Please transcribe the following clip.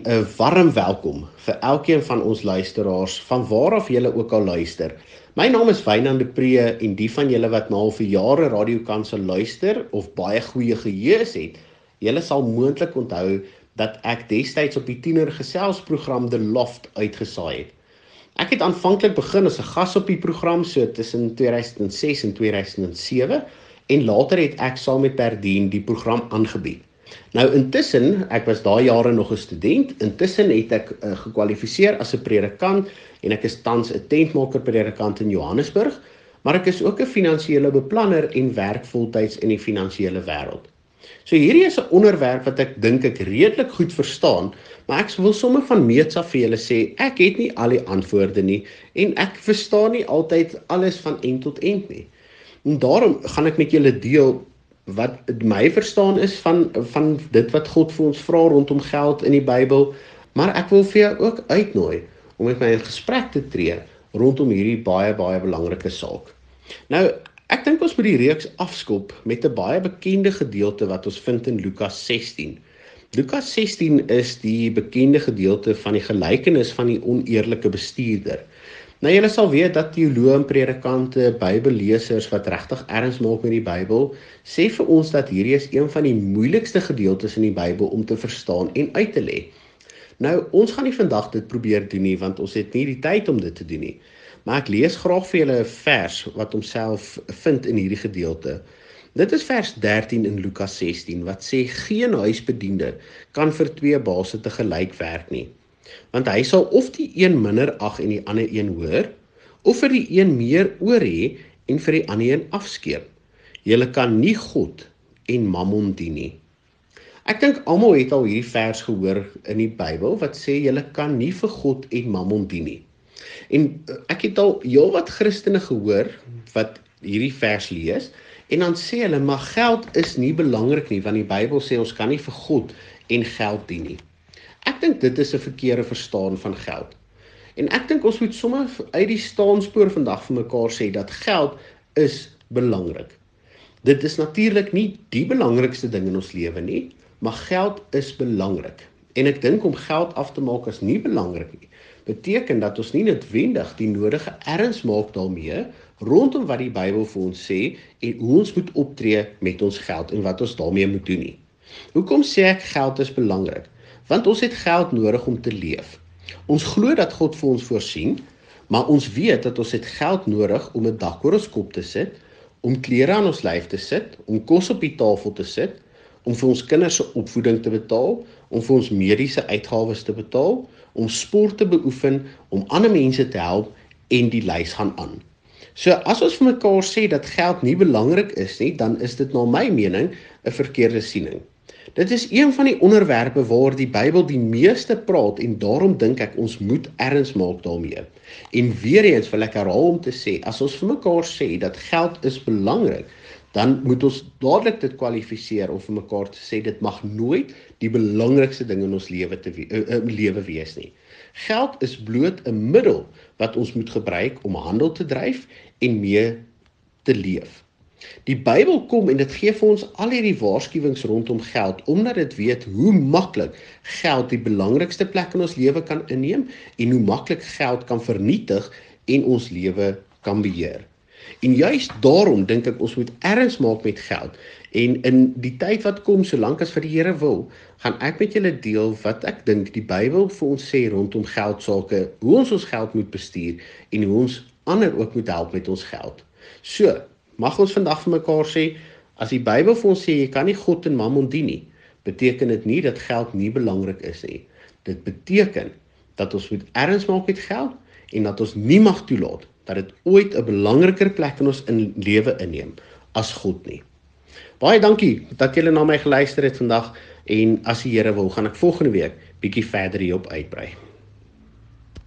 'n Warm welkom vir elkeen van ons luisteraars van waar af julle ook al luister. My naam is Wynand de Pre en die van julle wat nou al vir jare radiokanse luister of baie goeie geheue het, julle sal moontlik onthou dat ek destyds op die tiener geselsprogram The Loft uitgesaai het. Ek het aanvanklik begin as 'n gas op die program so tussen 2006 en 2007 en later het ek saam met Perdien die program aangebied. Nou intussen, ek was daai jare nog 'n student, intussen het ek uh, gekwalifiseer as 'n predikant en ek is tans 'n tentmaker predikant in Johannesburg, maar ek is ook 'n finansiële beplanner en werk voltyds in die finansiële wêreld. So hierdie is 'n onderwerp wat ek dink ek redelik goed verstaan, maar ek wil sommer van meets af vir julle sê, ek het nie al die antwoorde nie en ek verstaan nie altyd alles van end tot end nie. En daarom gaan ek met julle deel wat my verstaan is van van dit wat God vir ons vra rondom geld in die Bybel, maar ek wil vir jou ook uitnooi om met my in gesprek te tree rondom hierdie baie baie belangrike saak. Nou, ek dink ons moet die reeks afskop met 'n baie bekende gedeelte wat ons vind in Lukas 16. Lukas 16 is die bekende gedeelte van die gelykenis van die oneerlike bestuurder. Nou julle sal weet dat teoloë en predikante, Bybellesers wat regtig erns maak met die Bybel, sê vir ons dat hierdie is een van die moeilikste gedeeltes in die Bybel om te verstaan en uit te lê. Nou, ons gaan nie vandag dit probeer doen nie want ons het nie die tyd om dit te doen nie. Maar ek lees graag vir julle 'n vers wat homself vind in hierdie gedeelte. Dit is vers 13 in Lukas 16 wat sê geen huisbediende kan vir twee baase te gelyk werk nie want hy sal of die een minder ag en die ander een hoër of vir die een meer oor hê en vir die ander een afskeep. Julle kan nie God en Mammon dien nie. Ek dink almal het al hierdie vers gehoor in die Bybel wat sê julle kan nie vir God en Mammon dien nie. En eh, ek het al heelwat Christene gehoor wat hierdie vers lees en dan sê hulle maar geld is nie belangrik nie want die Bybel sê ons kan nie vir God en geld dien nie. Ek dink dit is 'n verkeerde verstaan van geld. En ek dink ons moet sommer uit die staanspoor vandag vir mekaar sê dat geld is belangrik. Dit is natuurlik nie die belangrikste ding in ons lewe nie, maar geld is belangrik. En ek dink om geld af te maak as nie belangrik nie, beteken dat ons nie noodwendig die nodige erns maak daarmee rondom wat die Bybel vir ons sê en hoe ons moet optree met ons geld en wat ons daarmee moet doen nie. Hoekom sê ek geld is belangrik? Want ons het geld nodig om te leef. Ons glo dat God vir ons voorsien, maar ons weet dat ons het geld nodig om 'n dak oor ons kop te sit, om klere aan ons lyf te sit, om kos op die tafel te sit, om vir ons kinders se opvoeding te betaal, om vir ons mediese uitgawes te betaal, om sport te beoefen, om ander mense te help en die lys gaan aan. So as ons vir mekaar sê dat geld nie belangrik is nie, dan is dit na my mening 'n verkeerde siening. Dit is een van die onderwerpe waar die Bybel die meeste praat en daarom dink ek ons moet erns maak daarmee. En weer eens wil ek herhaal om te sê, as ons vir mekaar sê dat geld is belangrik, dan moet ons dadelik dit kwalifiseer om vir mekaar te sê dit mag nooit die belangrikste ding in ons lewe te we uh, uh, lewe wees nie. Geld is bloot 'n middel wat ons moet gebruik om handel te dryf en mee te leef. Die Bybel kom en dit gee vir ons al hierdie waarskuwings rondom geld omdat dit weet hoe maklik geld die belangrikste plek in ons lewe kan inneem en hoe maklik geld kan vernietig en ons lewe kan beheer. En juist daarom dink ek ons moet erns maak met geld. En in die tyd wat kom, solank as vir die Here wil, gaan ek met julle deel wat ek dink die Bybel vir ons sê rondom geld sake, hoe ons ons geld moet bestuur en hoe ons ander ook moet help met ons geld. So, Mag ons vandag vir mekaar sê as die Bybel vir ons sê jy kan nie God en Mammon dien nie, beteken dit nie dat geld nie belangrik is nie. Dit beteken dat ons moet erns maak met geld en dat ons nie mag toelaat dat dit ooit 'n belangriker plek in ons in lewe inneem as God nie. Baie dankie dat julle na my geluister het vandag en as die Here wil, gaan ek volgende week bietjie verder hierop uitbrei.